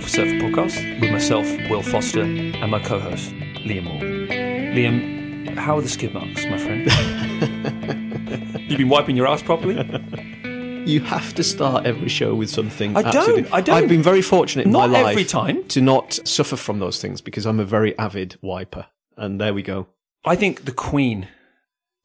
the Mindful Surfer podcast with myself, Will Foster, and my co host, Liam Moore. Liam, how are the skid marks, my friend? You've been wiping your ass properly? You have to start every show with something. I don't. I don't. I've been very fortunate in Not my life every time. to not suffer from those things because I'm a very avid wiper. And there we go. I think the Queen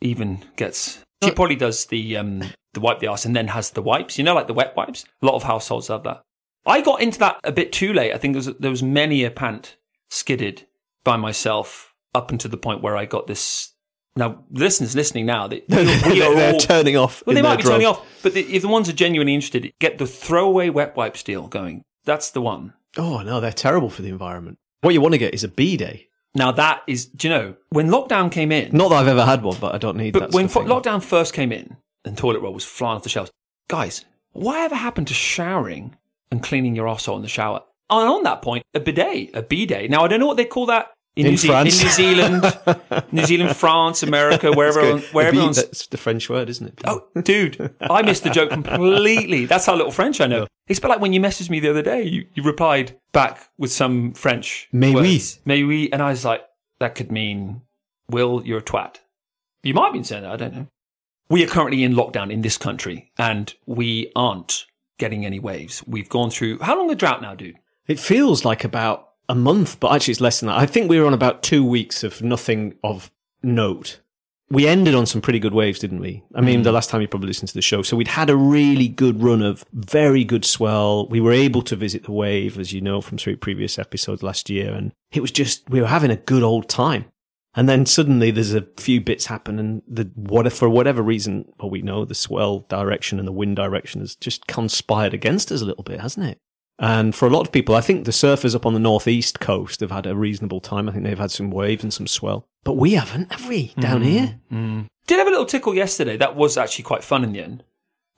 even gets. She probably does the um, the wipe the ass and then has the wipes. You know, like the wet wipes. A lot of households have that. I got into that a bit too late. I think there was, there was many a pant skidded by myself up until the point where I got this. Now, listeners listening now, they, are They're all turning off. Well, they might be turning off, but the, if the ones are genuinely interested, get the throwaway wet wipes deal going. That's the one. Oh, no, they're terrible for the environment. What you want to get is a B day. Now that is, do you know, when lockdown came in, Not that I've ever had one, but I don't need but that. when stuff fo- anymore. lockdown first came in and toilet roll was flying off the shelves, guys, whatever happened to showering and cleaning your arsehole in the shower? And on that point, a bidet, a bidet. Now I don't know what they call that in, In New, Ze- in New Zealand, New Zealand, France, America, wherever, Good. where everyone's That's the French word, isn't it? Oh, dude, I missed the joke completely. That's how little French I know. It's a bit like when you messaged me the other day. You, you replied back with some French. Mais oui. Mais oui. And I was like, that could mean, Will, you're a twat. You might have been saying that. I don't know. We are currently in lockdown in this country and we aren't getting any waves. We've gone through, how long a drought now, dude? It feels like about a month, but actually it's less than that. I think we were on about two weeks of nothing of note. We ended on some pretty good waves, didn't we? I mean, mm. the last time you probably listened to the show. So we'd had a really good run of very good swell. We were able to visit the wave, as you know, from three previous episodes last year. And it was just, we were having a good old time. And then suddenly there's a few bits happen and the, what, for whatever reason, well, we know the swell direction and the wind direction has just conspired against us a little bit, hasn't it? And for a lot of people, I think the surfers up on the northeast coast have had a reasonable time. I think they've had some waves and some swell. But we haven't, have we, down mm, here? Mm. Did have a little tickle yesterday. That was actually quite fun in the end.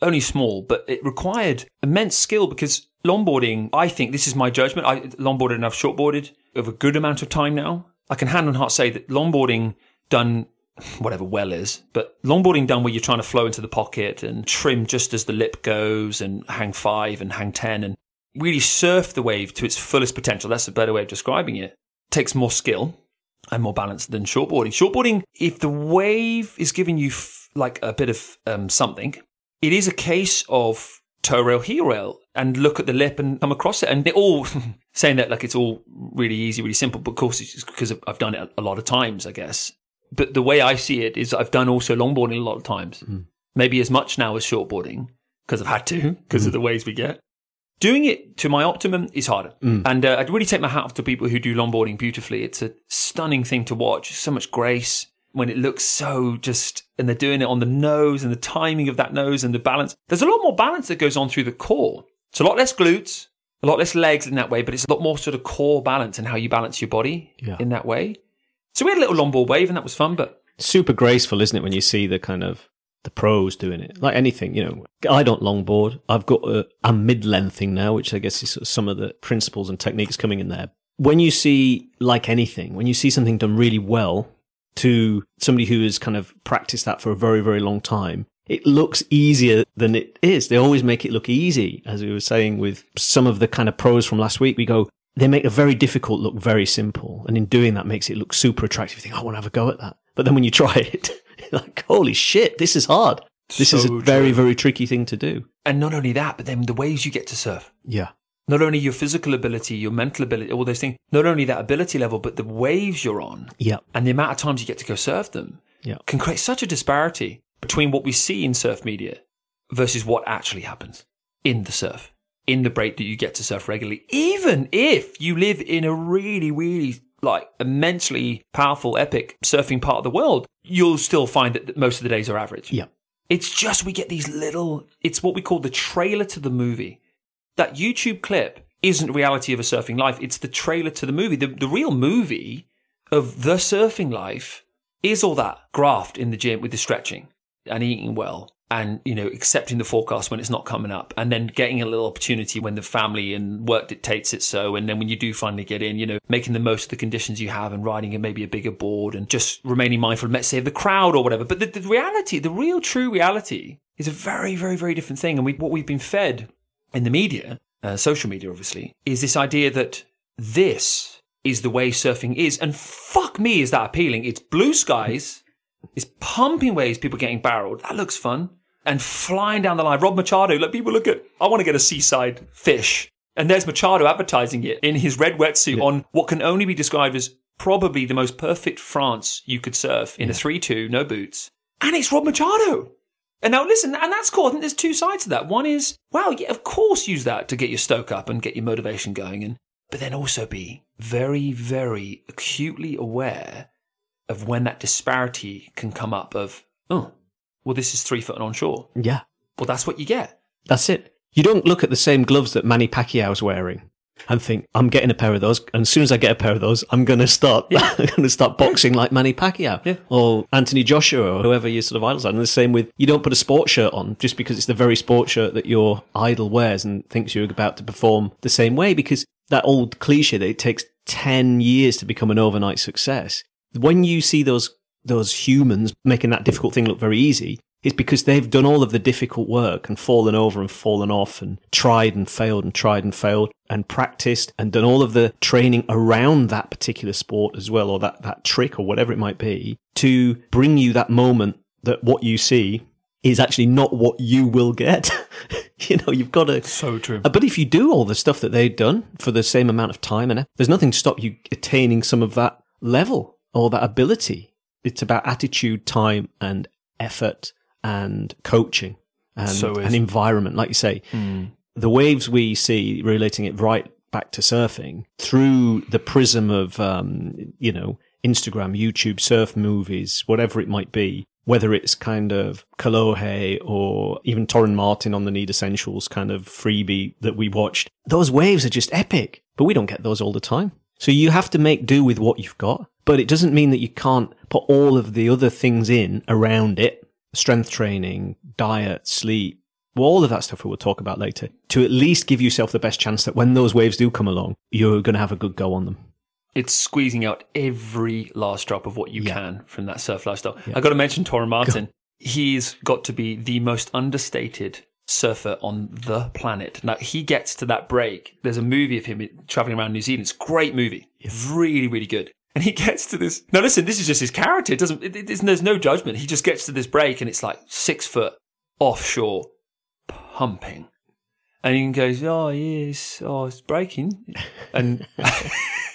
Only small, but it required immense skill because longboarding, I think this is my judgment. I longboarded and I've shortboarded over a good amount of time now. I can hand on heart say that longboarding done whatever well is, but longboarding done where you're trying to flow into the pocket and trim just as the lip goes and hang five and hang 10 and really surf the wave to its fullest potential. That's a better way of describing it. Takes more skill and more balance than shortboarding. Shortboarding, if the wave is giving you f- like a bit of um, something, it is a case of toe rail, heel rail, and look at the lip and come across it. And it all saying that like it's all really easy, really simple. But of course, it's because I've done it a lot of times, I guess. But the way I see it is, I've done also longboarding a lot of times, hmm. maybe as much now as shortboarding because I've had to mm-hmm. because of mm-hmm. the waves we get. Doing it to my optimum is harder. Mm. And uh, I'd really take my hat off to people who do longboarding beautifully. It's a stunning thing to watch. So much grace when it looks so just, and they're doing it on the nose and the timing of that nose and the balance. There's a lot more balance that goes on through the core. It's a lot less glutes, a lot less legs in that way, but it's a lot more sort of core balance and how you balance your body Yeah. in that way. So we had a little longboard wave and that was fun, but Super graceful, isn't it, when you see the kind of the pros doing it? Like anything, you know, I don't longboard. I've got a, a mid-length thing now, which I guess is sort of some of the principles and techniques coming in there. When you see, like anything, when you see something done really well to somebody who has kind of practiced that for a very, very long time, it looks easier than it is. They always make it look easy. As we were saying with some of the kind of pros from last week, we go, they make a very difficult look very simple. And in doing that makes it look super attractive. You think, "Oh, I want to have a go at that. But then when you try it, you're like, holy shit, this is hard. This is a So very, true. very tricky thing to do. and not only that, but then the waves you get to surf. Yeah. not only your physical ability, your mental ability, all those things, not only that ability level, but the waves you're on Yeah. and the amount of times you get to go surf them Yeah. can create such a disparity between what we see in surf media versus what actually happens in the surf, in the break that you get to surf regularly. Even if you live in a really, really like immensely powerful, epic surfing part of the world, you'll still find that most of the days are average. Yeah. It's just we get these little, it's what we call the trailer to the movie. That YouTube clip isn't reality of a surfing life. It's the trailer to the movie. The, the real movie of the surfing life is all that graft in the gym with the stretching and eating well and, you know, accepting the forecast when it's not coming up and then getting a little opportunity when the family and work dictates it so. And then when you do finally get in, you know, making the most of the conditions you have and riding a maybe a bigger board and just remaining mindful, let's say, of the crowd or whatever. But the, the reality, the real true reality is a very, very, very different thing. And we, what we've been fed in the media uh, social media, obviously, is this idea that this is the way surfing is. And fuck me, is that appealing? It's blue skies, it's pumping waves, people getting barreled. That looks fun. And flying down the line. Rob Machado, like people look at, I want to get a seaside fish. And there's Machado advertising it in his red wetsuit on what can only be described as probably the most perfect France you could surf in a 3 2, no boots. And it's Rob Machado. And now listen, and that's cool. I think there's two sides to that. One is, wow, yeah, of course use that to get your stoke up and get your motivation going. And but then also be very, very acutely aware of when that disparity can come up of, oh, well, this is three foot and onshore. Yeah. Well, that's what you get. That's it. You don't look at the same gloves that Manny Pacquiao's wearing and think, I'm getting a pair of those. And as soon as I get a pair of those, I'm going to start, I'm going to start boxing like Manny Pacquiao Yeah. or Anthony Joshua or whoever your sort of idols are. And the same with, you don't put a sports shirt on just because it's the very sports shirt that your idol wears and thinks you're about to perform the same way because that old cliche that it takes 10 years to become an overnight success. When you see those, those humans making that difficult thing look very easy, it's because they've done all of the difficult work and fallen over and fallen off and tried and failed and tried and failed and practiced and done all of the training around that particular sport as well or that, that trick or whatever it might be to bring you that moment that what you see is actually not what you will get. you know, you've got to. So true. Uh, But if you do all the stuff that they've done for the same amount of time, and there's nothing to stop you attaining some of that level or that ability. It's about attitude, time, and effort, and coaching, and So an environment. Like you say, the waves we see relating it right back to surfing through the prism of, um, you know, Instagram, YouTube, surf movies, whatever it might be, whether it's kind of Kalohe or even Torren Martyn on the Needessentials kind of freebie that we watched, those waves are just epic, but we don't get those all the time. So you have to make do with what you've got, but it doesn't mean that you can't put all of the other things in around it. Strength training, diet, sleep, well, all of that stuff we will talk about later to at least give yourself the best chance that when those waves do come along, you're going to have a good go on them. It's squeezing out every last drop of what you Yeah. can from that surf lifestyle. I've got to mention Torren Martyn. He's got to be the most understated surfer on the planet. Now he gets to that break. There's a movie of him traveling around New Zealand. It's a great movie. Really, really good. And he gets to this. Now listen, this is just his character. It doesn't. It, it, there's- no judgment. He just gets to this break, and it's like six foot offshore, pumping. And he goes, "Oh yes, oh it's breaking," and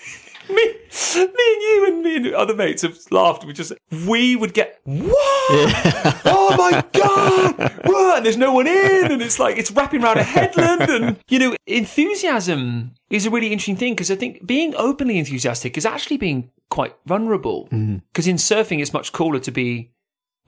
me and you and me and other mates have laughed. We just we would get what? oh my god! What? And there's no one in, and it's like it's wrapping around a headland, and you know, enthusiasm is a really interesting thing because I think being openly enthusiastic is actually being quite vulnerable. Mm-hmm. Because in surfing, it's much cooler to be,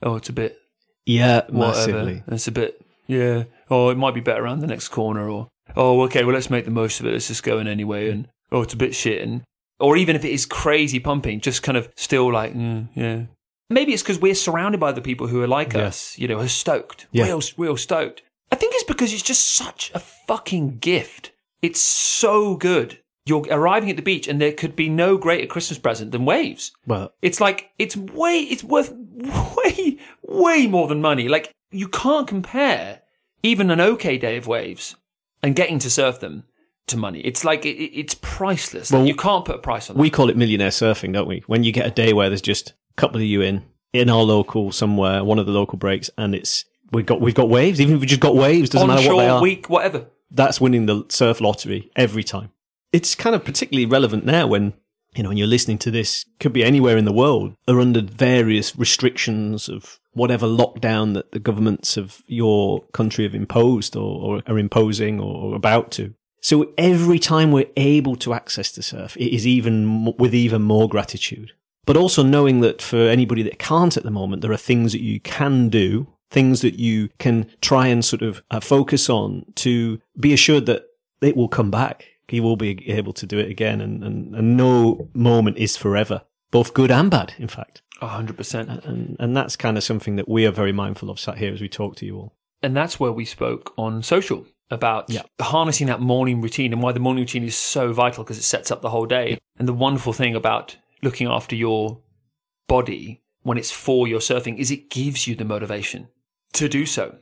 oh, it's a bit Yeah, whatever. massively. It's a bit, yeah. Oh, it might be better around the next corner, or oh, okay, well, let's make the most of it. Let's just go in anyway, and oh, it's a bit shit, and or even if it is crazy pumping, just kind of still like, mm, yeah. Maybe it's because we're surrounded by the people who are like Yeah. us, you know, are stoked, Yeah. real, real stoked. I think it's because it's just such a fucking gift. It's so good. You're arriving at the beach, and there could be no greater Christmas present than waves. Well, It's like it's way it's worth way way more than money. Like you can't compare even an okay day of waves and getting to surf them to money. It's like it, it- it's priceless. Like, Well, you can't put a price on that. we call it millionaire surfing, don't we? When you get a day where there's just a couple of you in, in our local somewhere, one of the local breaks, and it's we've got we've got waves. Even if we just got waves, doesn't matter what they are. week, whatever. that's winning the surf lottery every time. It's kind of particularly relevant now when, you know, when you're listening to this, could be anywhere in the world, are under various restrictions of whatever lockdown that the governments of your country have imposed or, or are imposing or about to. So every time we're able to access the surf, it is even with even more gratitude. But also knowing that for anybody that can't at the moment, there are things that you can do, things that you can try and sort of uh, focus on to be assured that it will come back. You will be able to do it again, and, and, and no moment is forever, both good and bad, in fact. A hundred percent. And, and that's kind of something that we are very mindful of sat here as we talk to you all. And that's where we spoke on social about Yeah. harnessing that morning routine and why the morning routine is so vital because it sets up the whole day. And the wonderful thing about looking after your body when it's for your surfing is it gives you the motivation to do so.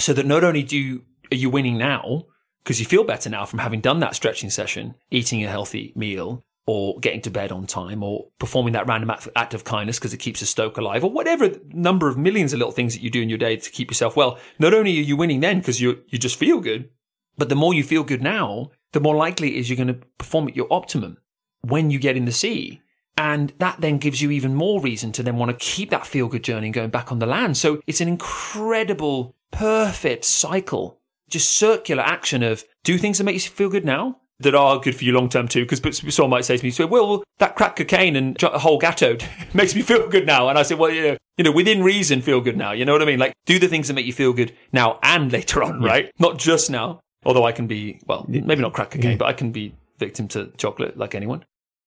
So that not only do you, are you winning now, because you feel better now from having done that stretching session, eating a healthy meal, or getting to bed on time, or performing that random act of kindness because it keeps a stoke alive, or whatever number of millions of little things that you do in your day to keep yourself well. Not only are you winning then because you you just feel good, but the more you feel good now, the more likely it is you're going to perform at your optimum when you get in the sea. And that then gives you even more reason to then want to keep that feel good journey and going back on the land. So it's an incredible, perfect cycle, just circular action of do things that make you feel good now that are good for you long term too. Because someone might say to me, so, well, that crack cocaine and whole gatto makes me feel good now. And I say, well, you know, you know, within reason, feel good now. You know what I mean? Like do the things that make you feel good now and later on, yeah. right? Not just now. Although I can be, well, maybe not crack cocaine, yeah. but I can be victim to chocolate like anyone.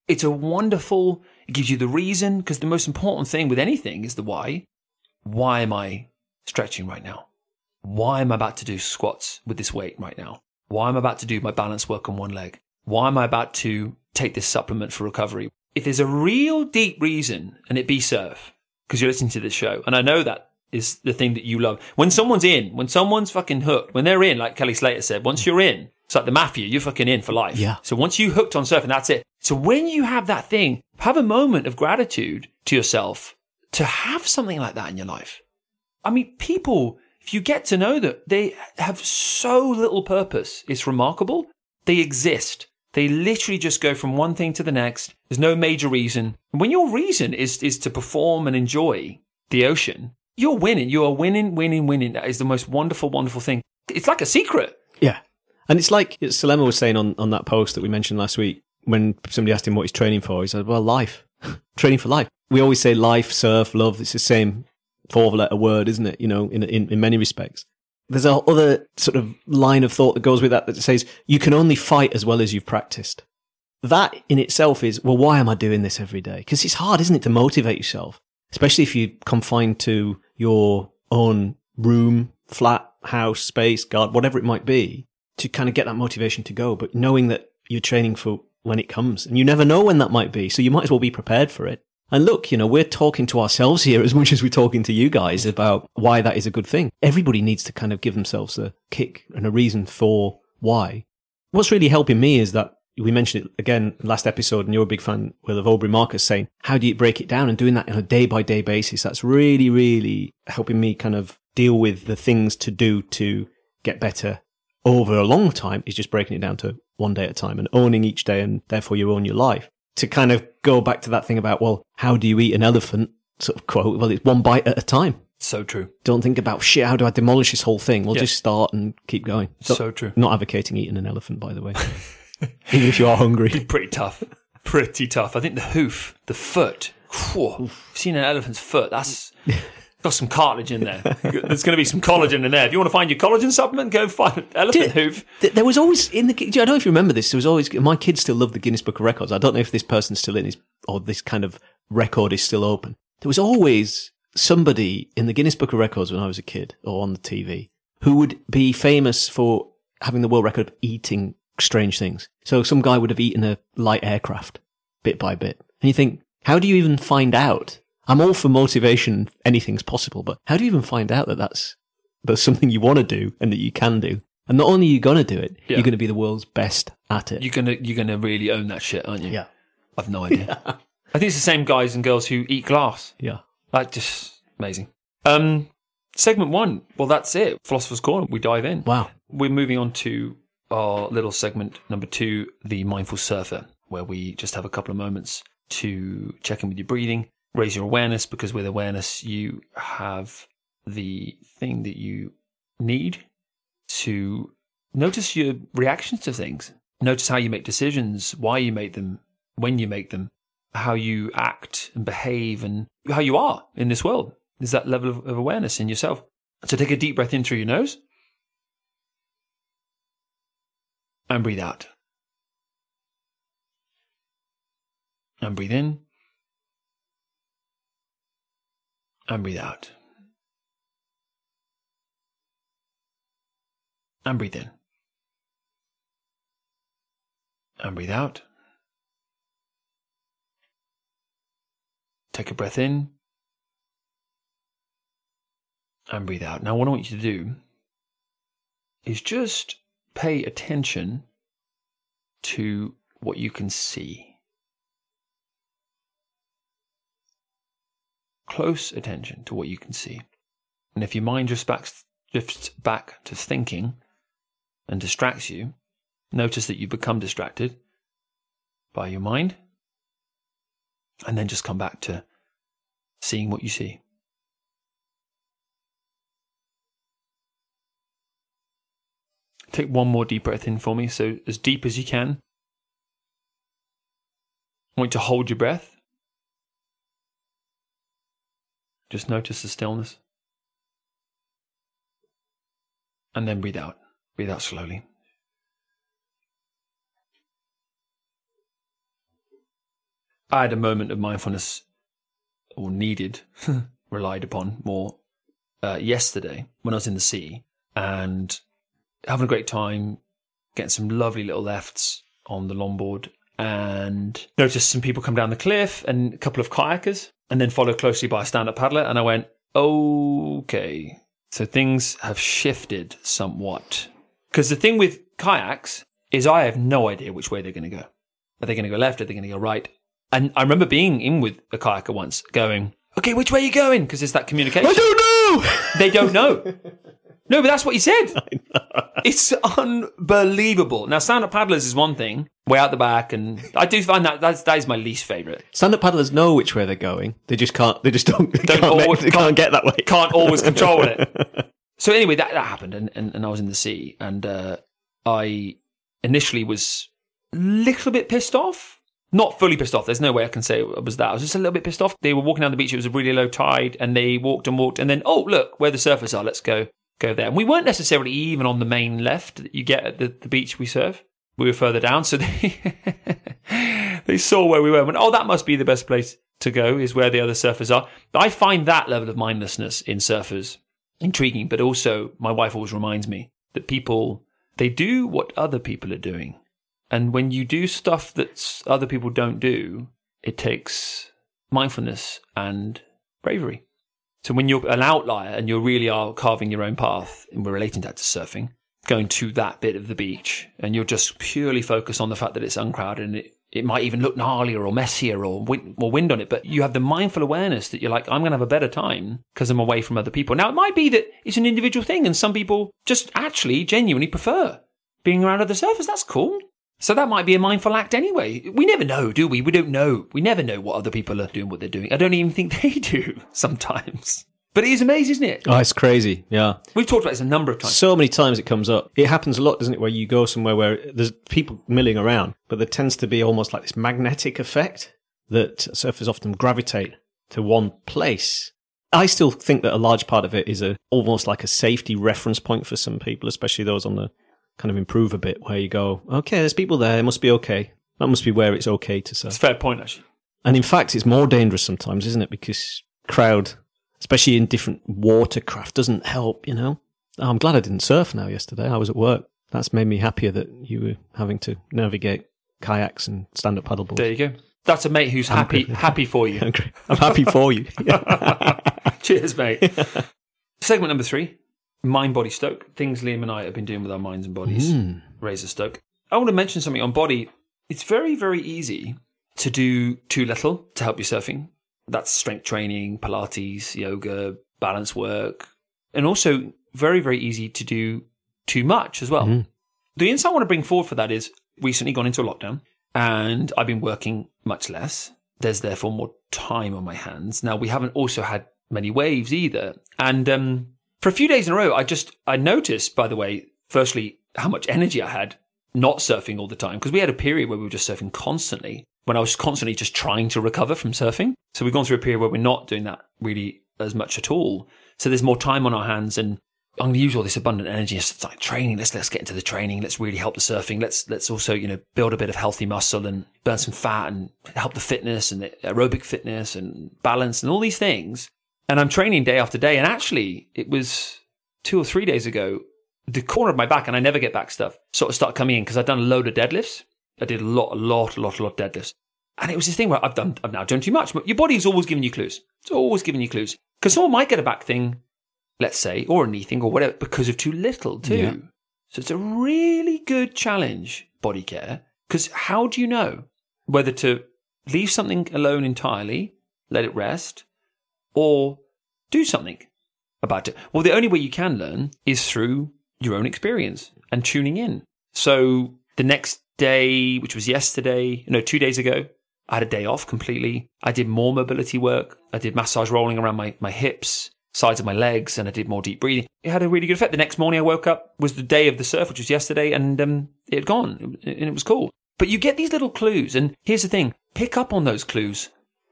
It's a wonderful, it gives you the reason, because the most important thing with anything is the why. Why am I stretching right now? Why am I about to do squats with this weight right now? Why am I about to do my balance work on one leg? Why am I about to take this supplement for recovery? If there's a real deep reason, and it be surf, because you're listening to this show, and I know that is the thing that you love. When someone's in, when someone's fucking hooked, when they're in, like Kelly Slater said, once you're in, it's like the mafia, you're fucking in for life. Yeah. So once you hooked on surfing, that's it. So when you have that thing, have a moment of gratitude to yourself to have something like that in your life. I mean, people, if you get to know that they have so little purpose, it's remarkable. They exist. They literally just go from one thing to the next. There's no major reason. When your reason is, is to perform and enjoy the ocean, you're winning. You are winning, winning, winning. That is the most wonderful, wonderful thing. It's like a secret. Yeah. And it's like Salema was saying on, on that post that we mentioned last week when somebody asked him what he's training for. He said, well, life. training for life. We always say life, surf, love. It's the same four letter word, isn't it? You know, in, in, in many respects. There's a other sort of line of thought that goes with that that says you can only fight as well as you've practiced. That in itself is, well, why am I doing this every day? Because it's hard, isn't it, to motivate yourself, especially if you're confined to your own room, flat, house, space, guard, whatever it might be, to kind of get that motivation to go. But knowing that you're training for when it comes and you never know when that might be. So you might as well be prepared for it. And look, you know, we're talking to ourselves here as much as we're talking to you guys about why that is a good thing. Everybody needs to kind of give themselves a kick and a reason for why. What's really helping me is that we mentioned it again last episode, and you're a big fan, Will, of Aubrey Marcus saying, how do you break it down and doing that on a day by day basis? That's really, really helping me kind of deal with the things to do to get better over a long time is just breaking it down to one day at a time and owning each day and therefore you own your life. To kind of go back to that thing about, well, how do you eat an elephant? Sort of quote, well, it's one bite at a time. So true. Don't think about shit. How do I demolish this whole thing? We'll just start and keep going. So, so true. Not advocating eating an elephant, by the way. Even if you are hungry. Pretty tough. Pretty tough. I think the hoof, the foot. Whew, seen an elephant's foot. That's got some cartilage in there. There's going to be some collagen in there. If you want to find your collagen supplement, go find an elephant hoof. There was always in the. I don't know if you remember this. There was always my kids still love the Guinness Book of Records. I don't know if this person's still in his or this kind of record is still open. There was always somebody in the Guinness Book of Records when I was a kid or on the TV who would be famous for having the world record of eating strange things. So some guy would have eaten a light aircraft bit by bit. And you think, how do you even find out? I'm all for motivation. Anything's possible, but how do you even find out that that's, that's something you want to do and that you can do? And not only are you going to do it, yeah. you're going to be the world's best at it. You're going to, you're going to really own that shit, aren't you? Yeah. I've no idea. Yeah. I think it's the same guys and girls who eat glass. Yeah. Like just amazing. Um, segment one. Well, that's it. Philosopher's Corner. We dive in. Wow. We're moving on to our little segment number two, the mindful surfer, where we just have a couple of moments to check in with your breathing, raise your awareness, because with awareness, you have the thing that you need to notice your reactions to things, notice how you make decisions, why you make them, when you make them, how you act and behave, and how you are in this world. There's that level of, of awareness in yourself. So take a deep breath in through your nose and breathe out. And breathe in. And breathe out. And breathe in. And breathe out. Take a breath in. And breathe out. Now, what I want you to do is just pay attention to what you can see. Close attention to what you can see. And if your mind just back, drifts back to thinking and distracts you, notice that you become distracted by your mind. And then just come back to seeing what you see. Take one more deep breath in for me. So, as deep as you can. I want you to hold your breath. Just notice the stillness. And then breathe out. Breathe out slowly. I had a moment of mindfulness, or needed, relied upon more, uh, yesterday when I was in the sea and having a great time, getting some lovely little lefts on the longboard, and noticed some people come down the cliff and a couple of kayakers, and then followed closely by a stand-up paddler, and I went, okay, so things have shifted somewhat. Because the thing with kayaks is I have no idea which way they're going to go. Are they going to go left? Are they going to go right? And I remember being in with a kayaker once going, okay, which way are you going? Because there's that communication. I don't know. They don't know. no, but that's what he said. It's unbelievable. Now, stand up paddlers is one thing, way out the back, and I do find that that's, that is my least favourite. Stand-up paddlers know which way they're going. They just can't. They just don't. Don't can't, make- always- they can't get that way. Can't always control it. So anyway, that, that happened, and, and, and I was in the sea, and uh, I initially was a little bit pissed off. Not fully pissed off. There's no way I can say it was that. I was just a little bit pissed off. They were walking down the beach. It was a really low tide, and they walked and walked, and then oh look where the surfers are. Let's go go there. And we weren't necessarily even on the main left that you get at the, the beach we surf. We were further down, so they they saw where we were. and Went, oh, that must be the best place to go. Is where the other surfers are. I find that level of mindlessness in surfers intriguing, but also my wife always reminds me that people they do what other people are doing. And when you do stuff that other people don't do, it takes mindfulness and bravery. So when you're an outlier and you really are carving your own path, and we're relating that to surfing, going to that bit of the beach, and you're just purely focused on the fact that it's uncrowded and it, it might even look gnarlier or messier or more wind on it, but you have the mindful awareness that you're like, I'm going to have a better time because I'm away from other people. Now, it might be that it's an individual thing and some people just actually genuinely prefer being around other surfers. That's cool. So that might be a mindful act anyway. We never know, do we? We don't know. We never know what other people are doing, what they're doing. I don't even think they do sometimes. But it is amazing, isn't it? Oh, it's crazy. Yeah. We've talked about this a number of times. So many times it comes up. It happens a lot, doesn't it? Where you go somewhere where there's people milling around, but there tends to be almost like this magnetic effect that surfers often gravitate to one place. I still think that a large part of it is a almost like a safety reference point for some people, especially those on the kind of improve a bit, where you go, okay, there's people there, it must be okay. That must be where it's okay to surf. It's a fair point, actually. And in fact, it's more dangerous sometimes, isn't it? Because crowd, especially in different watercraft, doesn't help, you know? Oh, I'm glad I didn't surf now yesterday. I was at work. That's made me happier that you were having to navigate kayaks and stand up paddleboards. There you go. That's a mate who's happy happy for you. I'm happy for you. Cheers, mate. Segment number three mind body stoke. Things Liam and I have been doing with our minds and bodies. Mm. Razor stoke. I want to mention something on body. It's very, very easy to do too little to help you surfing. That's strength training, Pilates, yoga, balance work, and also very, very easy to do too much as well. Mhm. The insight I want to bring forward for that is recently gone into a lockdown and I've been working much less. There's therefore more time on my hands. Now we haven't also had many waves either. And um, for a few days in a row, I just I noticed, by the way, firstly how much energy I had not surfing all the time because we had a period where we were just surfing constantly. When I was constantly just trying to recover from surfing, so we've gone through a period where we're not doing that really as much at all. So there's more time on our hands, and I'm going to use all this abundant energy. It's like training. Let's let's get into the training. Let's really help the surfing. Let's let's also you know build a bit of healthy muscle and burn some fat and help the fitness and the aerobic fitness and balance and all these things. And I'm training day after day. And actually, it was two or three days ago. The corner of my back, and I never get back stuff, sort of start coming in because I'd done a load of deadlifts. I did a lot, a lot, a lot, a lot of deadlifts. And it was this thing where I've done, I've now done too much. But your body's always giving you clues. It's always giving you clues. Because someone might get a back thing, let's say, or a knee thing or whatever, because of too little too. Yeah. So it's a really good challenge, body care, because how do you know whether to leave something alone entirely, let it rest, or do something about it? Well, the only way you can learn is through your own experience and tuning in. So the next day, which was yesterday, no, two days ago, I had a day off completely. I did more mobility work. I did massage rolling around my, my hips, sides of my legs, and I did more deep breathing. It had a really good effect. The next morning I woke up was the day of the surf, which was yesterday, and um, it had gone, and it was cool. But you get these little clues, and here's the thing: pick up on those clues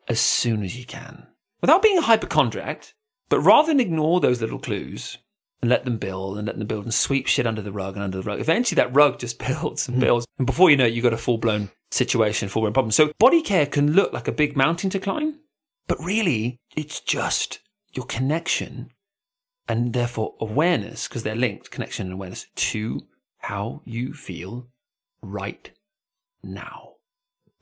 as soon as you can, without being a hypochondriac. But rather than ignore those little clues and let them build and let them build and sweep shit under the rug and under the rug, eventually that rug just builds and hmm. builds, and before you know it, you have got a full blown situation, full blown problem. So body care can look like a big mountain to climb, but really it's just your connection and therefore awareness, because they're linked, connection and awareness, to how you feel right now.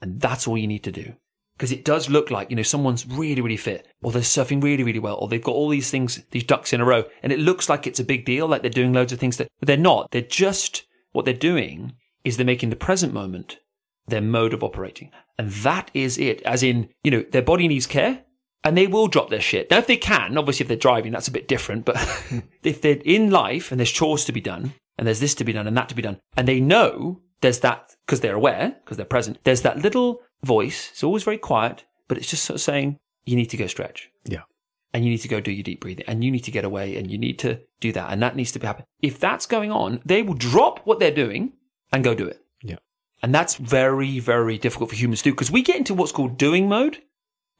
And that's all you need to do. Because it does look like, you know, someone's really, really fit, or they're surfing really, really well, or they've got all these things, these ducks in a row, and it looks like it's a big deal, like they're doing loads of things that, they're not. They're just, what they're doing is they're making the present moment their mode of operating. And that is it. As in, you know, their body needs care and they will drop their shit. Now, if they can, obviously, if they're driving, that's a bit different. But hmm. if they're in life and there's chores to be done and there's this to be done and that to be done, and they know there's that because they're aware, because they're present, there's that little voice. It's always very quiet, but it's just sort of saying, you need to go stretch. Yeah. And you need to go do your deep breathing and you need to get away and you need to do that. And that needs to be happening. If that's going on, they will drop what they're doing and go do it. Yeah. And that's very, very difficult for humans to do because we get into what's called doing mode.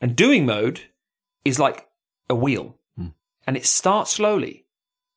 And doing mode is like a wheel. Hmm. And it starts slowly.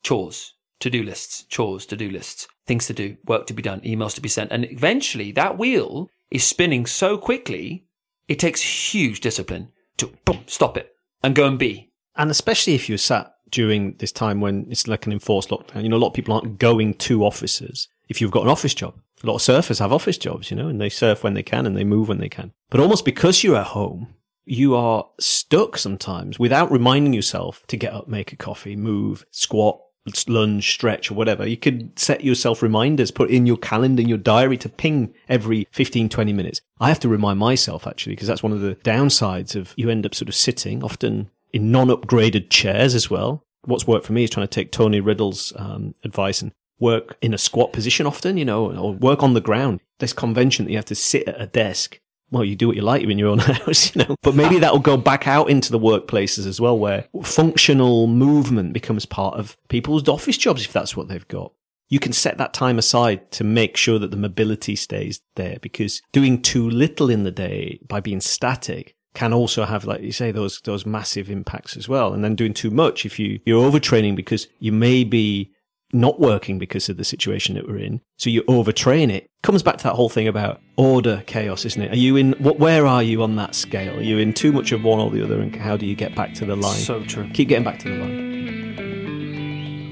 Chores, to do lists, chores, to do lists, things to do, work to be done, emails to be sent. And eventually that wheel is spinning so quickly, it takes huge discipline to boom, stop it and go and be. And especially if you're sat during this time when it's like an enforced lockdown, you know, a lot of people aren't going to offices if you've got an office job. A lot of surfers have office jobs, you know, and they surf when they can and they move when they can. But almost because you're at home, you are stuck sometimes without reminding yourself to get up, make a coffee, move, squat, lunge, stretch, or whatever. You could set yourself reminders, put in your calendar, in your diary to ping every 15, 20 minutes. I have to remind myself actually, because that's one of the downsides of you end up sort of sitting often in non-upgraded chairs as well. What's worked for me is trying to take Tony Riddle's um, advice and work in a squat position often, you know, or work on the ground. This convention that you have to sit at a desk well, you do what you like in your own house, you know. But maybe that'll go back out into the workplaces as well, where functional movement becomes part of people's office jobs if that's what they've got. You can set that time aside to make sure that the mobility stays there because doing too little in the day by being static can also have, like you say, those, those massive impacts as well. And then doing too much if you, you're overtraining because you may be not working because of the situation that we're in. So you overtrain it. Comes back to that whole thing about order chaos, isn't it? Are you in what? Where are you on that scale? Are you in too much of one or the other? And how do you get back to the line? So true. Keep getting back to the line.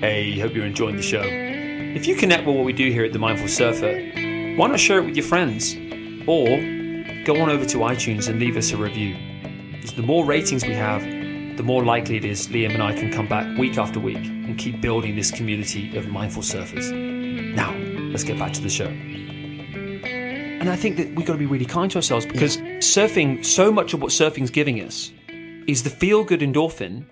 Hey, hope you're enjoying the show. If you connect with what we do here at The Mindful Surfer, why not share it with your friends? Or go on over to iTunes and leave us a review. Because the more ratings we have, the more likely it is Liam and I can come back week after week and keep building this community of mindful surfers. Now, let's get back to the show. And I think that we've got to be really kind to ourselves because surfing, so much of what surfing's giving us is the feel good endorphin,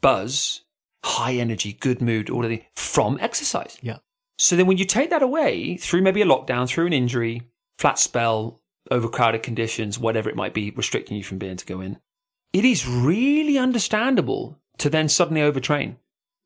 buzz, high energy, good mood, all of the from exercise. Yeah. So then when you take that away through maybe a lockdown, through an injury, flat spell, overcrowded conditions, whatever it might be, restricting you from being to go in, it is really understandable to then suddenly overtrain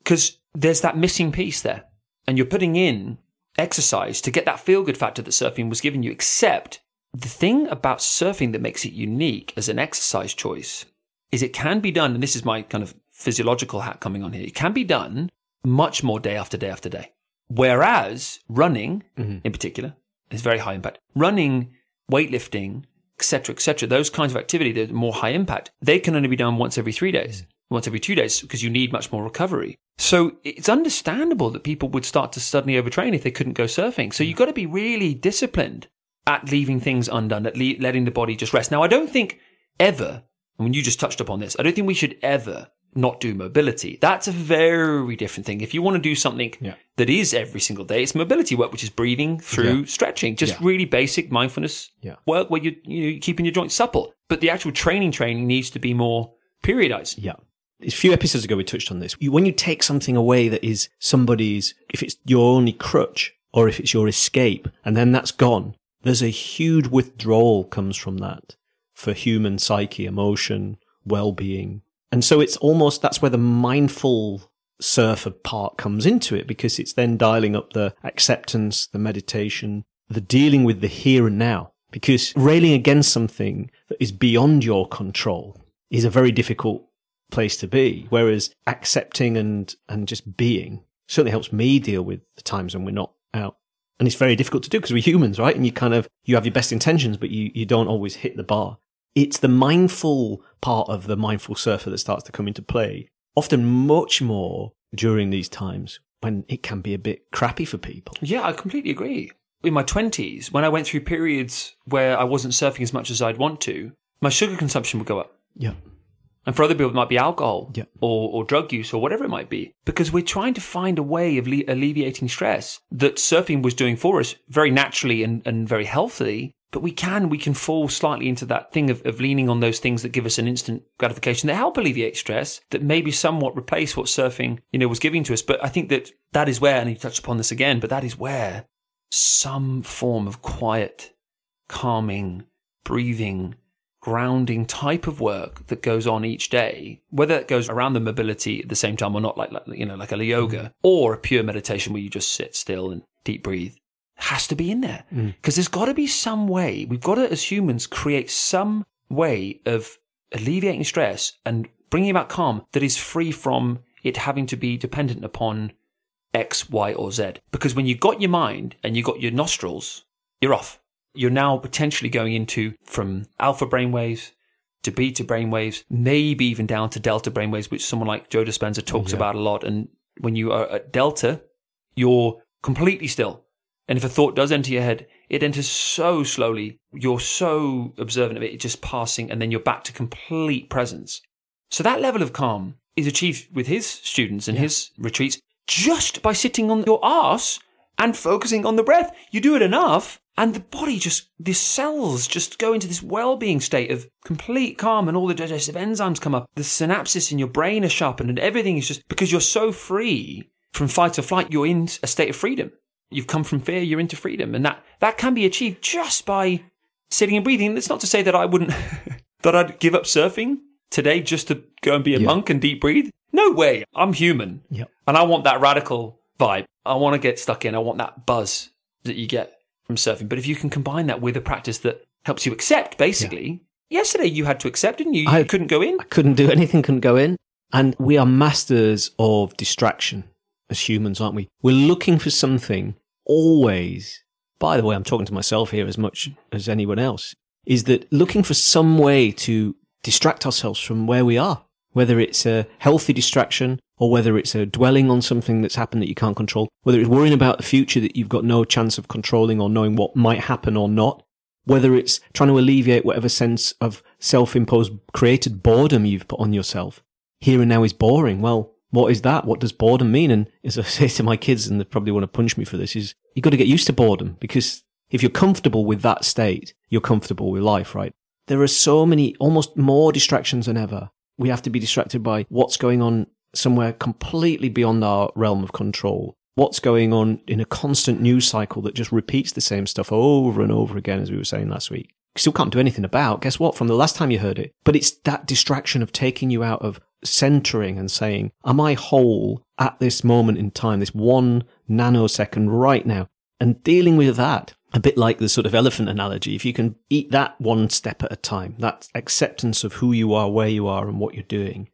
because there's that missing piece there. And you're putting in exercise to get that feel good factor that surfing was giving you. Except the thing about surfing that makes it unique as an exercise choice is it can be done. And this is my kind of physiological hat coming on here. It can be done much more day after day after day. Whereas running mm-hmm. in particular is very high impact. Running, weightlifting, etc., etc. Those kinds of activity that are more high impact, they can only be done once every three days, once every two days, because you need much more recovery. So it's understandable that people would start to suddenly overtrain if they couldn't go surfing. So you've got to be really disciplined at leaving things undone, at le- letting the body just rest. Now, I don't think ever, I mean, you just touched upon this, I don't think we should ever not do mobility. That's a very different thing. If you want to do something Yeah. that is every single day, it's mobility work, which is breathing through Yeah. stretching, just Yeah. really basic mindfulness Yeah. work where you, you know, you're keeping your joints supple. But the actual training training needs to be more periodized. Yeah. A few episodes ago, we touched on this. When you take something away that is somebody's, if it's your only crutch or if it's your escape, and then that's gone, there's a huge withdrawal comes from that for human psyche, emotion, well-being. And so it's almost, that's where the mindful surfer part comes into it because it's then dialing up the acceptance, the meditation, the dealing with the here and now. Because railing against something that is beyond your control is a very difficult place to be. Whereas accepting and, and just being certainly helps me deal with the times when we're not out. And it's very difficult to do because we're humans, right? And you kind of, you have your best intentions, but you, you don't always hit the bar. It's the mindful part of the mindful surfer that starts to come into play, often much more during these times when it can be a bit crappy for people. Yeah, I completely agree. In my 20s, when I went through periods where I wasn't surfing as much as I'd want to, my sugar consumption would go up. Yeah. And for other people, it might be alcohol Yeah. or, or drug use or whatever it might be. Because we're trying to find a way of le- alleviating stress that surfing was doing for us very naturally and, and very healthily. But we can, we can fall slightly into that thing of, of leaning on those things that give us an instant gratification that help alleviate stress that maybe somewhat replace what surfing, you know, was giving to us. But I think that that is where, and you touched upon this again, but that is where some form of quiet, calming, breathing, grounding type of work that goes on each day, whether it goes around the mobility at the same time or not, like, like you know, like a yoga mm-hmm. or a pure meditation where you just sit still and deep breathe, has to be in there mm. because there's got to be some way. We've got to, as humans, create some way of alleviating stress and bringing about calm that is free from it having to be dependent upon X, Y, or Z. Because when you got your mind and you got your nostrils, you're off. You're now potentially going into from alpha brainwaves to beta brainwaves, maybe even down to delta brainwaves, which someone like Joe Dispenza talks about a lot. And when you are at delta, you're completely still. And if a thought does enter your head, it enters so slowly. You're so observant of it, it's just passing, and then you're back to complete presence. So that level of calm is achieved with his students and his retreats just by sitting on your ass and focusing on the breath. You do it enough, and the body just, the cells just go into this well being state of complete calm, and all the digestive enzymes come up. The synapses in your brain are sharpened, and everything is just because you're so free from fight or flight, you're in a state of freedom. You've come from fear, you're into freedom. And that, that can be achieved just by sitting and breathing. It's not to say that I wouldn't, that I'd give up surfing today just to go and be a Yeah. monk and deep breathe. No way. I'm human. Yep. And I want that radical vibe. I want to get stuck in. I want that buzz that you get from surfing. But if you can combine that with a practice that helps you accept, basically, yesterday you had to accept, didn't you? You I- couldn't go in. I couldn't do anything, couldn't go in. And we are masters of distraction as humans, aren't we? We're looking for something always. By the way, I'm talking to myself here as much as anyone else. Is that looking for some way to distract ourselves from where we are, whether it's a healthy distraction or whether it's a dwelling on something that's happened that you can't control, whether it's worrying about the future that you've got no chance of controlling or knowing what might happen or not, whether it's trying to alleviate whatever sense of self-imposed created boredom you've put on yourself. Here and now is boring. Well, what is that? What does boredom mean? And as I say to my kids, and they probably want to punch me for this, is you've got to get used to boredom because if you're comfortable with that state, you're comfortable with life, right? There are so many, almost more distractions than ever. We have to be distracted by what's going on somewhere completely beyond our realm of control. What's going on in a constant news cycle that just repeats the same stuff over and over again, as we were saying last week. Still can't do anything about. Guess what? From the last time you heard it. But it's that distraction of taking you out of centering and saying, am I whole at this moment in time, this one nanosecond right now? And dealing with that, a bit like the sort of elephant analogy, if you can eat that one step at a time, that acceptance of who you are, where you are, and what you're doing.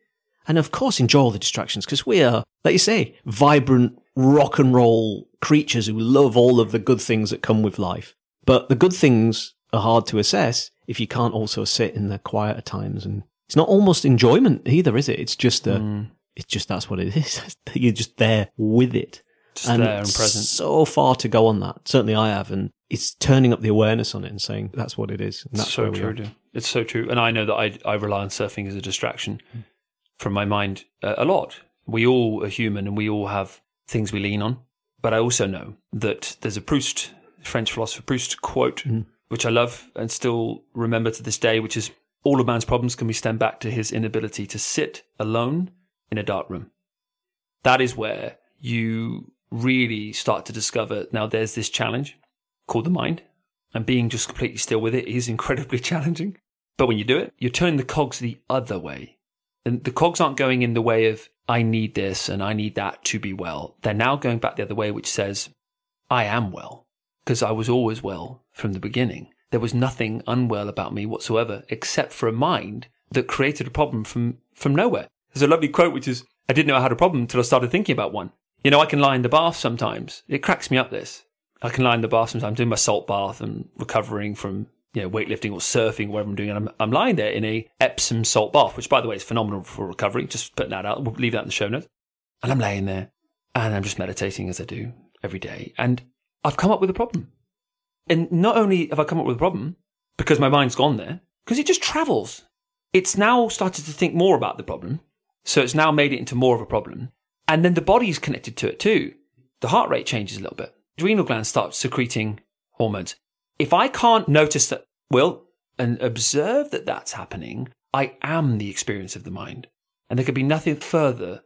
And of course, enjoy all the distractions because we are, like you say, vibrant rock and roll creatures who love all of the good things that come with life. But the good things are hard to assess if you can't also sit in the quieter times. And it's not almost enjoyment either, is it? It's just a, it's just that's what it is. You're just there with it. Just there and present. So far to go on that. Certainly I have. And it's turning up the awareness on it and saying that's what it is. And that's so true. dude. It's so true. And I know that I, I rely on surfing as a distraction from my mind uh, a lot. We all are human and we all have things we lean on. But I also know that there's a Proust, French philosopher Proust quote, mm. which I love and still remember to this day, which is all of man's problems can be stemmed back to his inability to sit alone in a dark room. That is where you really start to discover now there's this challenge called the mind, and being just completely still with it is incredibly challenging. But when you do it, you turn the cogs the other way. And the cogs aren't going in the way of, I need this and I need that to be well. They're now going back the other way, which says, I am well because I was always well from the beginning. There was nothing unwell about me whatsoever, except for a mind that created a problem from, from nowhere. There's a lovely quote, which is, I didn't know I had a problem until I started thinking about one. You know, I can lie in the bath sometimes. It cracks me up this. I can lie in the bath sometimes, I'm doing my salt bath and recovering from, you know, weightlifting or surfing, whatever I'm doing. And I'm, I'm lying there in a Epsom salt bath, which by the way is phenomenal for recovery. Just putting that out. We'll leave that in the show notes. And I'm laying there and I'm just meditating as I do every day. And I've come up with a problem. And not only have I come up with a problem because my mind's gone there, because it just travels. It's now started to think more about the problem. So it's now made it into more of a problem. And then the body's connected to it too. The heart rate changes a little bit. Adrenal glands start secreting hormones. If I can't notice that, well, and observe that that's happening, I am the experience of the mind. And there could be nothing further,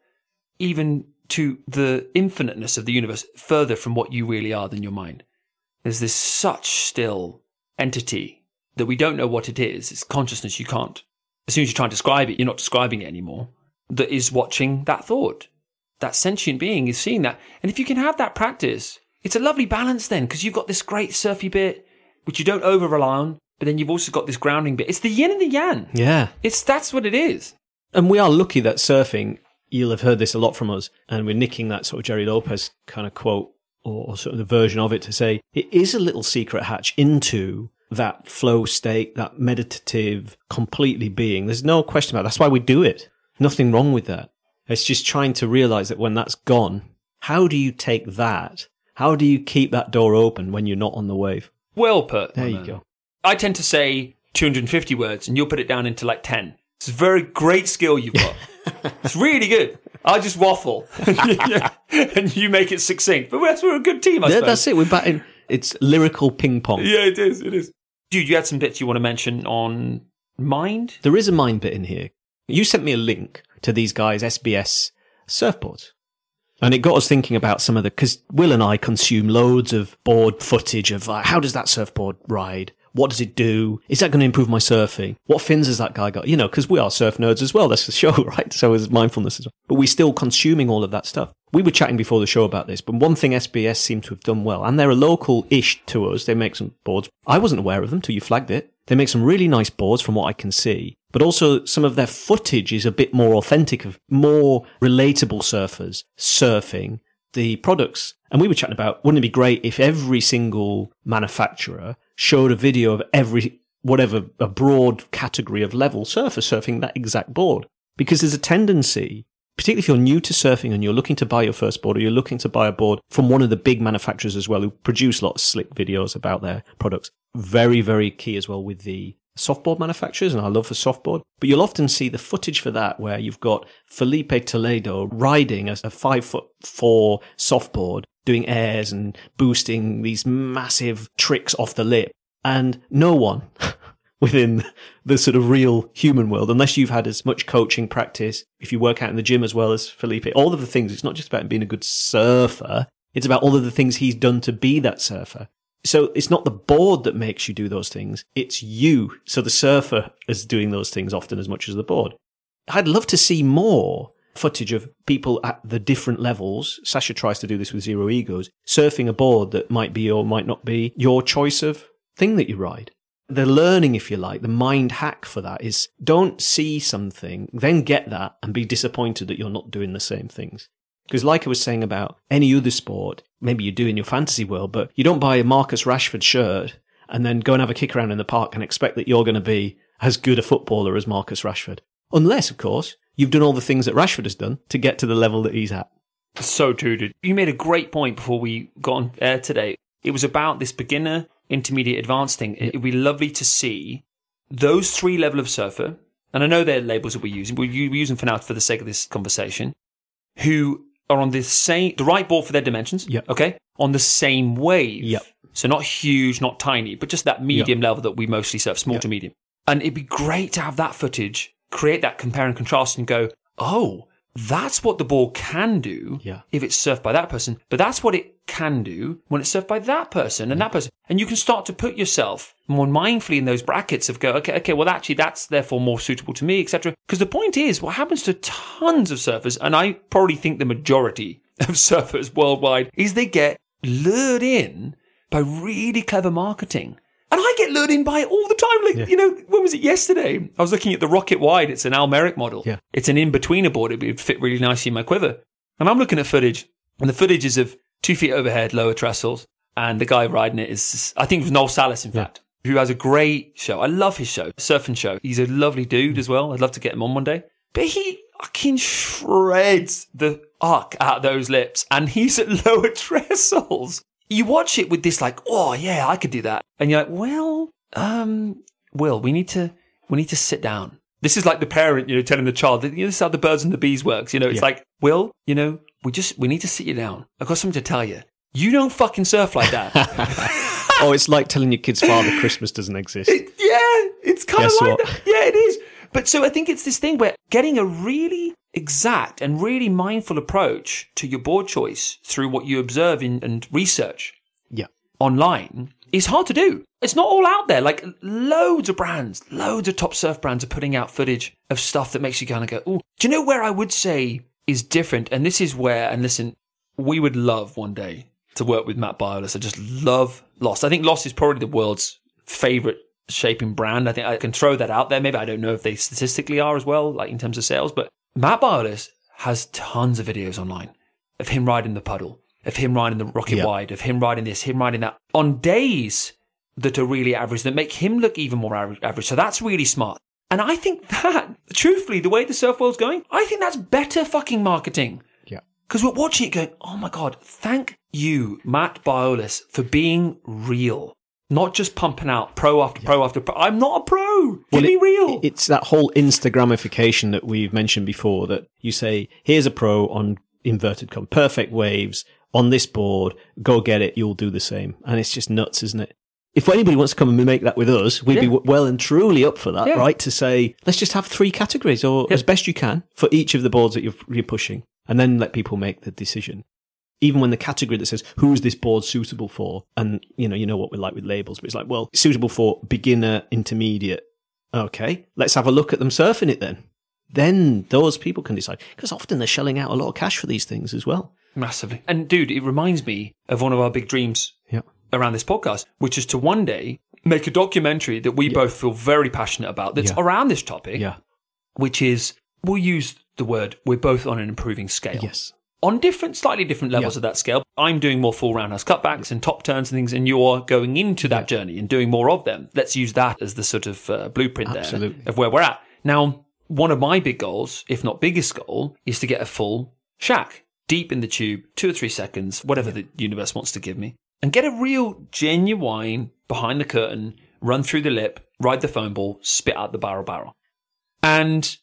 even to the infiniteness of the universe, further from what you really are than your mind. There's this such still entity that we don't know what it is. It's consciousness. You can't, as soon as you try and describe it, you're not describing it anymore. That is watching that thought. That sentient being is seeing that. And if you can have that practice, it's a lovely balance then, because you've got this great surfy bit, which you don't over rely on, but then you've also got this grounding bit. It's the yin and the yang. Yeah. It's that's what it is. And we are lucky that surfing, you'll have heard this a lot from us, and we're nicking that sort of Gerry Lopez kind of quote or sort of the version of it to say it is a little secret hatch into that flow state, that meditative, completely being. There's no question about it. That's why we do it. Nothing wrong with that. It's just trying to realize that when that's gone, how do you take that? How do you keep that door open when you're not on the wave? Well put. There you man. go. I tend to say 250 words, and you'll put it down into like 10. It's a very great skill you've got. it's really good. I just waffle, and you make it succinct. But we're, we're a good team, I Yeah, suppose. that's it. We're batting. It's lyrical ping pong. Yeah, it is. It is. Dude, you had some bits you want to mention on mind? There is a mind bit in here. You sent me a link to these guys' SBS surfboards. And it got us thinking about some of the, because Will and I consume loads of board footage of like, how does that surfboard ride? What does it do? Is that going to improve my surfing? What fins has that guy got? You know, because we are surf nerds as well. That's the show, right? So is mindfulness as well. But we're still consuming all of that stuff. We were chatting before the show about this, but one thing SBS seem to have done well, and they're a local-ish to us. They make some boards. I wasn't aware of them till you flagged it. They make some really nice boards from what I can see, but also some of their footage is a bit more authentic of more relatable surfers surfing the products. And we were chatting about, wouldn't it be great if every single manufacturer showed a video of every, whatever, a broad category of level surfer surfing that exact board? Because there's a tendency, particularly if you're new to surfing and you're looking to buy your first board or you're looking to buy a board from one of the big manufacturers as well who produce lots of slick videos about their products. Very, very key as well with the softboard manufacturers, and I love the softboard. But you'll often see the footage for that where you've got Felipe Toledo riding a, a five foot four softboard, doing airs and boosting these massive tricks off the lip. And no one within the sort of real human world, unless you've had as much coaching practice, if you work out in the gym as well as Felipe, all of the things, it's not just about being a good surfer. It's about all of the things he's done to be that surfer. So it's not the board that makes you do those things. It's you. So the surfer is doing those things often as much as the board. I'd love to see more footage of people at the different levels. Sasha tries to do this with zero egos, surfing a board that might be or might not be your choice of thing that you ride. The learning, if you like, the mind hack for that is don't see something, then get that and be disappointed that you're not doing the same things. Because, like I was saying about any other sport, maybe you do in your fantasy world, but you don't buy a Marcus Rashford shirt and then go and have a kick around in the park and expect that you're going to be as good a footballer as Marcus Rashford. Unless, of course, you've done all the things that Rashford has done to get to the level that he's at. So true, dude. You made a great point before we got on air today. It was about this beginner, intermediate, advanced thing. It would be lovely to see those three level of surfer and I know they're labels that we're using, but we're using for now for the sake of this conversation, who are on the same, the right board for their dimensions. Yep. Okay. On the same wave. Yep. So not huge, not tiny, but just that medium level that we mostly surf, small to medium. And it'd be great to have that footage, create that compare and contrast and go, oh, that's what the ball can do Yeah. if it's surfed by that person, but that's what it can do when it's surfed by that person and that person. And you can start to put yourself more mindfully in those brackets of go, okay, okay, well, actually, that's therefore more suitable to me, etc. Because the point is, what happens to tons of surfers, and I probably think the majority of surfers worldwide, is they get lured in by really clever marketing. I get lured in by it all the time. Like, you know, when was it yesterday? I was looking at the Rocket Wide. It's an Almeric model. Yeah. It's an in-betweener board. It would fit really nicely in my quiver. And I'm looking at footage, and the footage is of two feet overhead, lower trestles, and the guy riding it is, I think it was Noel Salas, in fact, who has a great show. I love his show, surfing show. He's a lovely dude mm. as well. I'd love to get him on one day. But he fucking shreds the arc out those lips, and he's at lower trestles. You watch it with this like, oh yeah, I could do that, and you're like, well, um, Will, we need to, we need to sit down. This is like the parent, you know, telling the child, you know, this is how the birds and the bees works. You know, it's Yeah. like, Will, you know, we just, we need to sit you down. I've got something to tell you. You don't fucking surf like that. oh, it's like telling your kids Father Christmas doesn't exist. yeah, it's kind Guess of like what? that. Yeah, it is. But so I think it's this thing where getting a really exact and really mindful approach to your board choice through what you observe in, and research Yeah. online is hard to do. It's not all out there. Like loads of brands, loads of top surf brands are putting out footage of stuff that makes you kind of go, "Oh, do you know where I would say is different?" And this is where, and listen, we would love one day to work with Matt Biolos. I just love Lost. I think Lost is probably the world's favorite shaping brand. I think I can throw that out there. Maybe I don't know if they statistically are as well, like in terms of sales, but Matt Biolos has tons of videos online of him riding the puddle, of him riding the rocket Yeah. wide, of him riding this, him riding that on days that are really average that make him look even more average. average. So that's really smart. And I think that, truthfully, the way the surf world's going, I think that's better fucking marketing. Yeah. Because we're watching it going, oh my God, thank you, Matt Biolos, for being real. Not just pumping out pro after pro after pro. I'm not a pro. Give Well, me it- real. It's that whole Instagramification that we've mentioned before that you say, here's a pro on inverted com, perfect waves on this board, go get it, you'll do the same. And it's just nuts, isn't it? If anybody wants to come and make that with us, we'd be Yeah. w- well and truly up for that, Yeah. right? To say, let's just have three categories or as best you can for each of the boards that you're, you're pushing and then let people make the decision. Even when the category that says, who is this board suitable for? And, you know, you know what we're like with labels, but it's like, well, suitable for beginner, intermediate. Okay, let's have a look at them surfing it then. Then those people can decide. Because often they're shelling out a lot of cash for these things as well. Massively. And dude, it reminds me of one of our big dreams Yeah. around this podcast, which is to one day make a documentary that we both feel very passionate about that's Yeah. around this topic, Yeah. which is we'll use the word we're both on an improving scale. Yes. On different, slightly different levels Yeah. of that scale. I'm doing more full roundhouse cutbacks and top turns and things, and you're going into that journey and doing more of them. Let's use that as the sort of uh, blueprint Absolutely. there of where we're at. Now, one of my big goals, if not biggest goal, is to get a full shack deep in the tube, two or three seconds, whatever the universe wants to give me, and get a real genuine behind the curtain, run through the lip, ride the foam ball, spit out the barrel barrel. And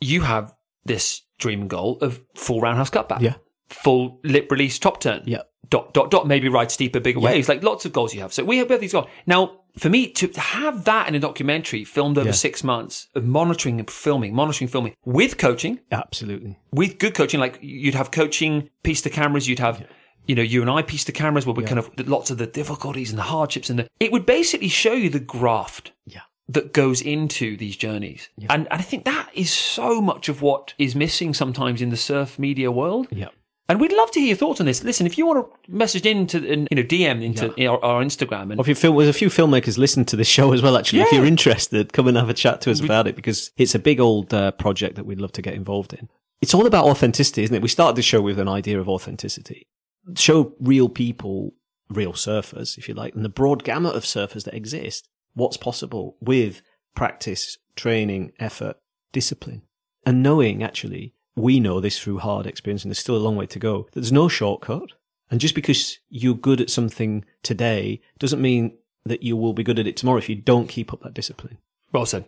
you have this dream and goal of full roundhouse cutback. Yeah. Full lip release top turn. Yeah. Dot, dot, dot, maybe ride steeper, bigger Yeah. waves. Like lots of goals you have. So we have, we have these goals. Now, for me, to have that in a documentary filmed over Yeah. six months of monitoring and filming, monitoring, filming with coaching, Absolutely. with good coaching, like you'd have coaching piece the cameras, you'd have, you know, you and I piece the cameras where we kind of lots of the difficulties and the hardships and the, it would basically show you the graft Yeah. that goes into these journeys. And, and I think that is so much of what is missing sometimes in the surf media world. Yeah. And we'd love to hear your thoughts on this. Listen, if you want to message into, and, you know, DM into our, our Instagram and Or if you film, there's a few filmmakers listen to this show as well. Actually, if you're interested, come and have a chat to us about it because it's a big old uh, project that we'd love to get involved in. It's all about authenticity, isn't it? We started the show with an idea of authenticity. Show real people, real surfers, if you like, and the broad gamut of surfers that exist. What's possible with practice, training, effort, discipline, and knowing actually we know this through hard experience, and there's still a long way to go. There's no shortcut. And just because you're good at something today doesn't mean that you will be good at it tomorrow if you don't keep up that discipline. well said.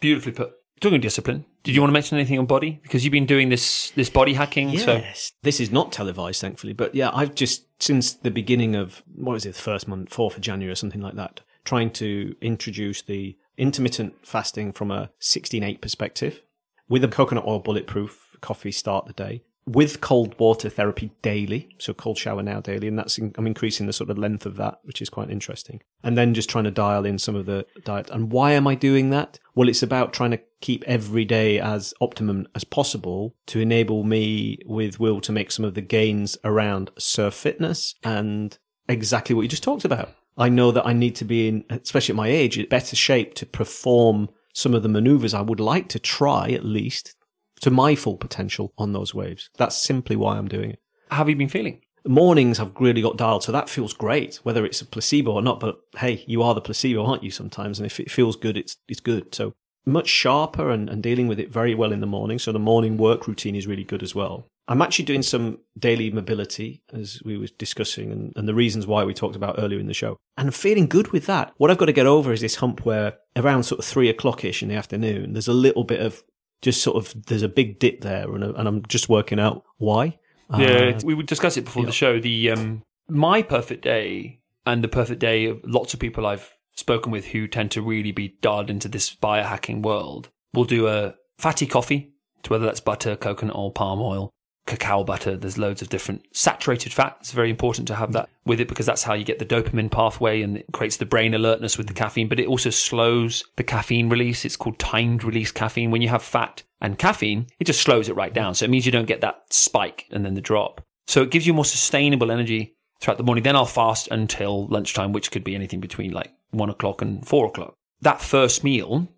Beautifully put. Talking of discipline, did you want to mention anything on body? Because you've been doing this this body hacking. So Yes. This is not televised, thankfully, but yeah, I've just, since the beginning of, what was it, the first month, 4th of January or something like that, trying to introduce the intermittent fasting from a 16-8 perspective with a coconut oil bulletproof coffee start the day with cold water therapy daily. So cold shower now daily. And that's, in, I'm increasing the sort of length of that, which is quite interesting. And then just trying to dial in some of the diet. And why am I doing that? Well, it's about trying to keep every day as optimum as possible to enable me with Will to make some of the gains around surf fitness and exactly what you just talked about. I know that I need to be in, especially at my age, better shape to perform some of the maneuvers I would like to try at least to my full potential on those waves. That's simply why I'm doing it. how have you been feeling? Mornings have really got dialed, so that feels great, whether it's a placebo or not. But hey, you are the placebo, aren't you? Sometimes, and if it feels good, it's it's good. So much sharper and, and dealing with it very well in the morning. So the morning work routine is really good as well. I'm actually doing some daily mobility, as we were discussing, and, and the reasons why we talked about earlier in the show. And I'm feeling good with that. What I've got to get over is this hump where around sort of three o'clock ish in the afternoon, there's a little bit of just sort of there's a big dip there, and, and I'm just working out why. Yeah, Uh, we would discuss it before the show. The um, my perfect day and the perfect day of lots of people I've spoken with who tend to really be dialed into this biohacking world will do a fatty coffee, to whether that's butter, coconut oil, palm oil, cacao butter. There's loads of different saturated fat. It's very important to have that with it because that's how you get the dopamine pathway and it creates the brain alertness with the caffeine, but it also slows the caffeine release. It's called timed release caffeine. When you have fat and caffeine, it just slows it right down. So it means you don't get that spike and then the drop. So it gives you more sustainable energy throughout the morning. Then I'll fast until lunchtime, which could be anything between like one o'clock and four o'clock. That first meal,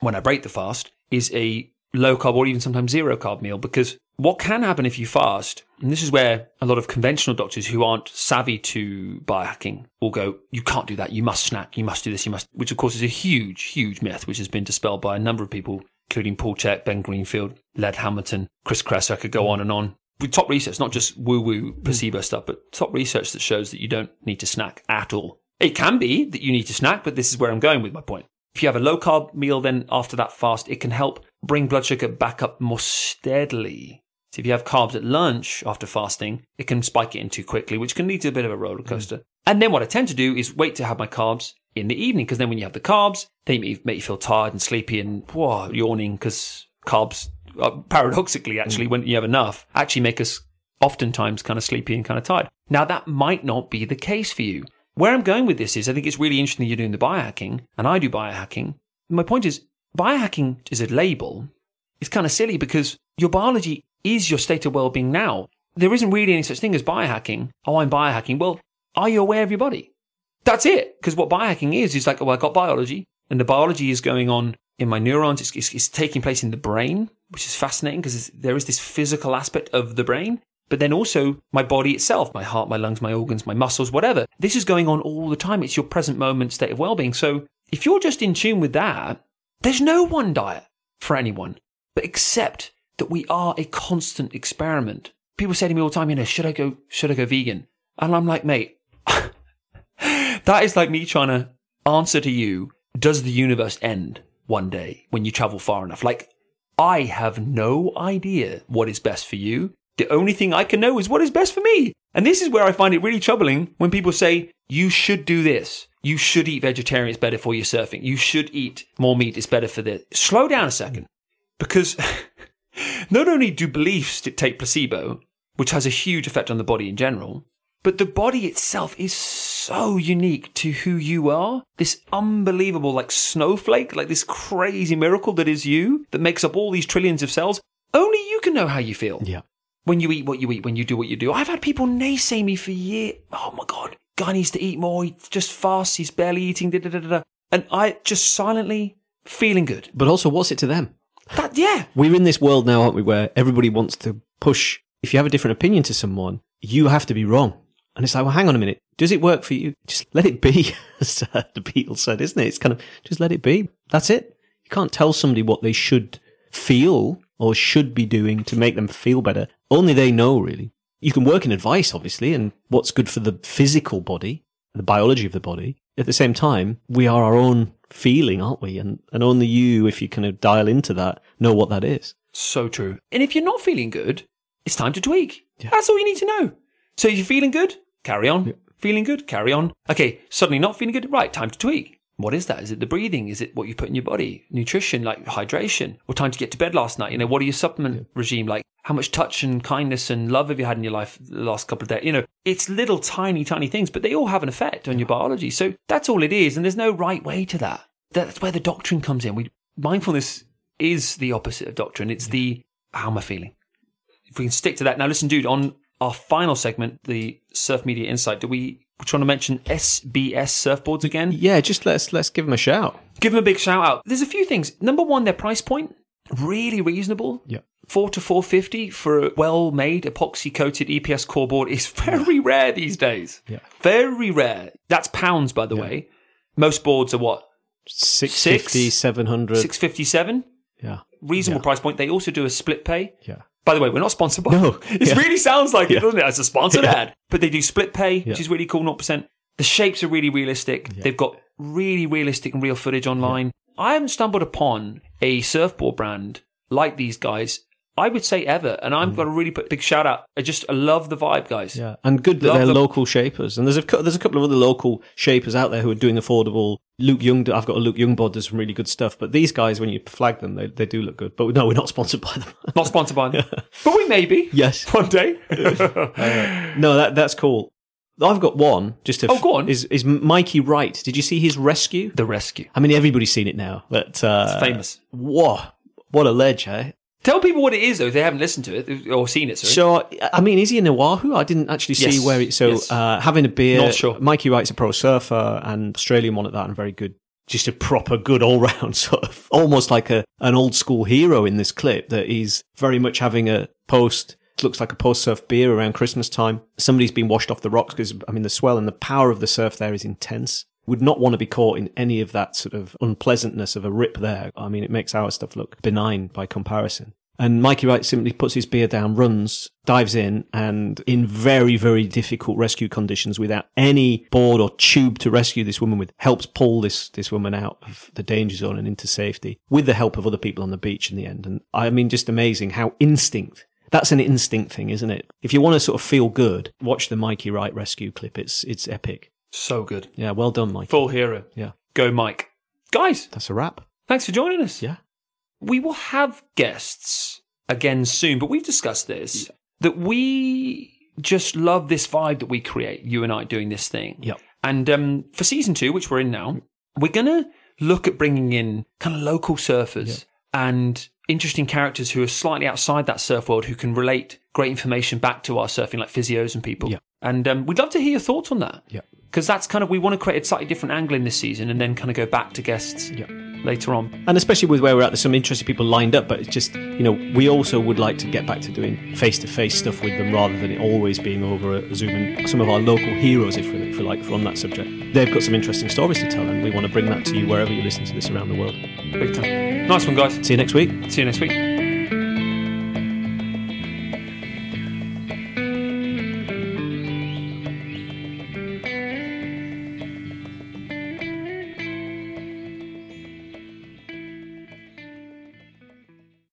when I break the fast, is a low carb or even sometimes zero carb meal because what can happen if you fast, and this is where a lot of conventional doctors who aren't savvy to biohacking will go, you can't do that. You must snack. You must do this. You must, which of course is a huge, huge myth, which has been dispelled by a number of people, including Paul Chek, Ben Greenfield, Laird Hamilton, Chris Kress. I could go on and on. With top research, not just woo woo hmm. placebo stuff, but top research that shows that you don't need to snack at all. It can be that you need to snack, but this is where I'm going with my point. If you have a low carb meal, then after that fast, it can help bring blood sugar back up more steadily. So if you have carbs at lunch after fasting, it can spike it in too quickly, which can lead to a bit of a roller coaster. And then what I tend to do is wait to have my carbs in the evening, because then when you have the carbs, they make you, feel tired and sleepy and whoa, yawning, because carbs, uh, paradoxically, actually, when you have enough, actually make us oftentimes kind of sleepy and kind of tired. Now that might not be the case for you. Where I'm going with this is I think it's really interesting you're doing the biohacking and I do biohacking. My point is biohacking is a label. It's kind of silly because your biology is your state of well-being now. There isn't really any such thing as biohacking. Oh, I'm biohacking. Well, are you aware of your body? That's it. Because what biohacking is, is like, oh, I got biology and the biology is going on in my neurons. It's, it's, it's taking place in the brain, which is fascinating because there is this physical aspect of the brain but then also my body itself, my heart, my lungs, my organs, my muscles, whatever. This is going on all the time. It's your present moment state of well-being. So if you're just in tune with that, there's no one diet for anyone, but except that we are a constant experiment. People say to me all the time, you know, should I go, should I go vegan? And I'm like, mate, that is like me trying to answer to you, does the universe end one day when you travel far enough? Like, I have no idea what is best for you. The only thing I can know is what is best for me. And this is where I find it really troubling when people say, you should do this. You should eat vegetarian. It's better for your surfing. You should eat more meat. It's better for this. Slow down a second. Because not only do beliefs dictate placebo, which has a huge effect on the body in general, but the body itself is so unique to who you are. This unbelievable, like snowflake, like this crazy miracle that is you, that makes up all these trillions of cells. Only you can know how you feel yeah. when you eat what you eat, when you do what you do. I've had people naysay me for years. Oh my God, guy needs to eat more. He just fasts. He's barely eating. Da, da, da, da, da. And I just silently feeling good. But also, what's it to them? That, yeah. We're in this world now, aren't we, where everybody wants to push. If you have a different opinion to someone, you have to be wrong. And it's like, well, hang on a minute. Does it work for you? Just let it be, as uh, the Beatles said, isn't it? It's kind of, just let it be. That's it. You can't tell somebody what they should feel or should be doing to make them feel better. Only they know, really. You can work in advice, obviously, and what's good for the physical body, the biology of the body. At the same time, we are our own feeling, aren't we? And and only you, if you kind of dial into that, know what that is. So true. And if you're not feeling good, it's time to tweak. That's all you need to know. So if you're feeling good, carry on. Feeling good, carry on. Okay, suddenly not feeling good, right, time to tweak. What is that? Is it the breathing? Is it what you put in your body? Nutrition, like hydration? Or time to get to bed last night? You know, what are your supplement regime like? How much touch and kindness and love have you had in your life the last couple of days? You know, it's little tiny, tiny things, but they all have an effect on your biology. So that's all it is. And there's no right way to that. That's where the doctrine comes in. We, mindfulness is the opposite of doctrine. It's the, how am I feeling? If we can stick to that. Now listen, dude, on our final segment, the Surf Media Insight, do we, we're trying to mention SBS surfboards again? Yeah, just let's let's give them a shout. Give them a big shout out. There's a few things. Number one, their price point, really reasonable. Yeah. Four to four fifty for a well-made epoxy coated EPS core board is very rare these days. Yeah. Very rare. That's pounds, by the way. Most boards are what? 650, 700. Six fifty seven. Yeah. Reasonable price point. They also do a split pay. Yeah. By the way, we're not sponsored by No. It Yeah. really sounds like it, doesn't it? As a sponsored Yeah. ad. But they do split pay, Yeah. which is really cool, 0%. The shapes are really realistic. They've got really realistic and real footage online. I haven't stumbled upon a surfboard brand like these guys, I would say ever. And I've got to really put a big shout out. I just I love the vibe, guys. Mm. Yeah, and good that Love they're them. local shapers. And there's a there's a couple of other local shapers out there who are doing affordable. Luke Young, I've got a Luke Young board. Does some really good stuff. But these guys, when you flag them, they, they do look good. But no, we're not sponsored by them. Not sponsored by them. But we may be. yes, One day. no, that that's cool. I've got one. Just to Oh, go on. Is is Mikey Wright? Did you see his rescue? the rescue. I mean, everybody's seen it now. But uh, Famous. Whoa, what a ledge, eh? Tell people what it is, though, if they haven't listened to it or seen it. Sorry. So, I mean, is he in Oahu? I didn't actually see Yes. where it. So, Yes. uh, having a beer. Not sure. Mikey Wright's a pro surfer and Australian one at that, and very good. Just a proper good all round sort of, almost like a an old school hero in this clip that he's very much having a post. Looks like a post surf beer around Christmas time. Somebody's been washed off the rocks because I mean the swell and the power of the surf there is intense. Would not want to be caught in any of that sort of unpleasantness of a rip there. I mean, it makes our stuff look benign by comparison. And Mikey Wright simply puts his beer down, runs, dives in, and in very, very difficult rescue conditions without any board or tube to rescue this woman with, helps pull this, this woman out of the danger zone and into safety with the help of other people on the beach in the end. And I mean, just amazing how instinct, that's an instinct thing, isn't it? If you want to sort of feel good, watch the Mikey Wright rescue clip. It's, it's epic. So good. Yeah, well done, Mike. Full hero. Yeah. Go, Mike. Guys, That's a wrap. thanks for joining us. Yeah. we will have guests again soon, but we've discussed this that we just love this vibe that we create, you and I doing this thing. Yep. And um, for season two, which we're in now, we're going to look at bringing in kind of local surfers and interesting characters who are slightly outside that surf world who can relate great information back to our surfing, like physios and people. Yeah. And um, we'd love to hear your thoughts on that. Yeah. Because that's kind of, we want to create a slightly different angle in this season and then kind of go back to guests Yeah. later on. And especially with where we're at, there's some interesting people lined up, but it's just, you know, we also would like to get back to doing face to face stuff with them rather than it always being over a Zoom. And some of our local heroes, if we, like, on that subject, they've got some interesting stories to tell, and we want to bring that to you wherever you listen to this around the world. Big time. Nice one, guys. See you next week. See you next week.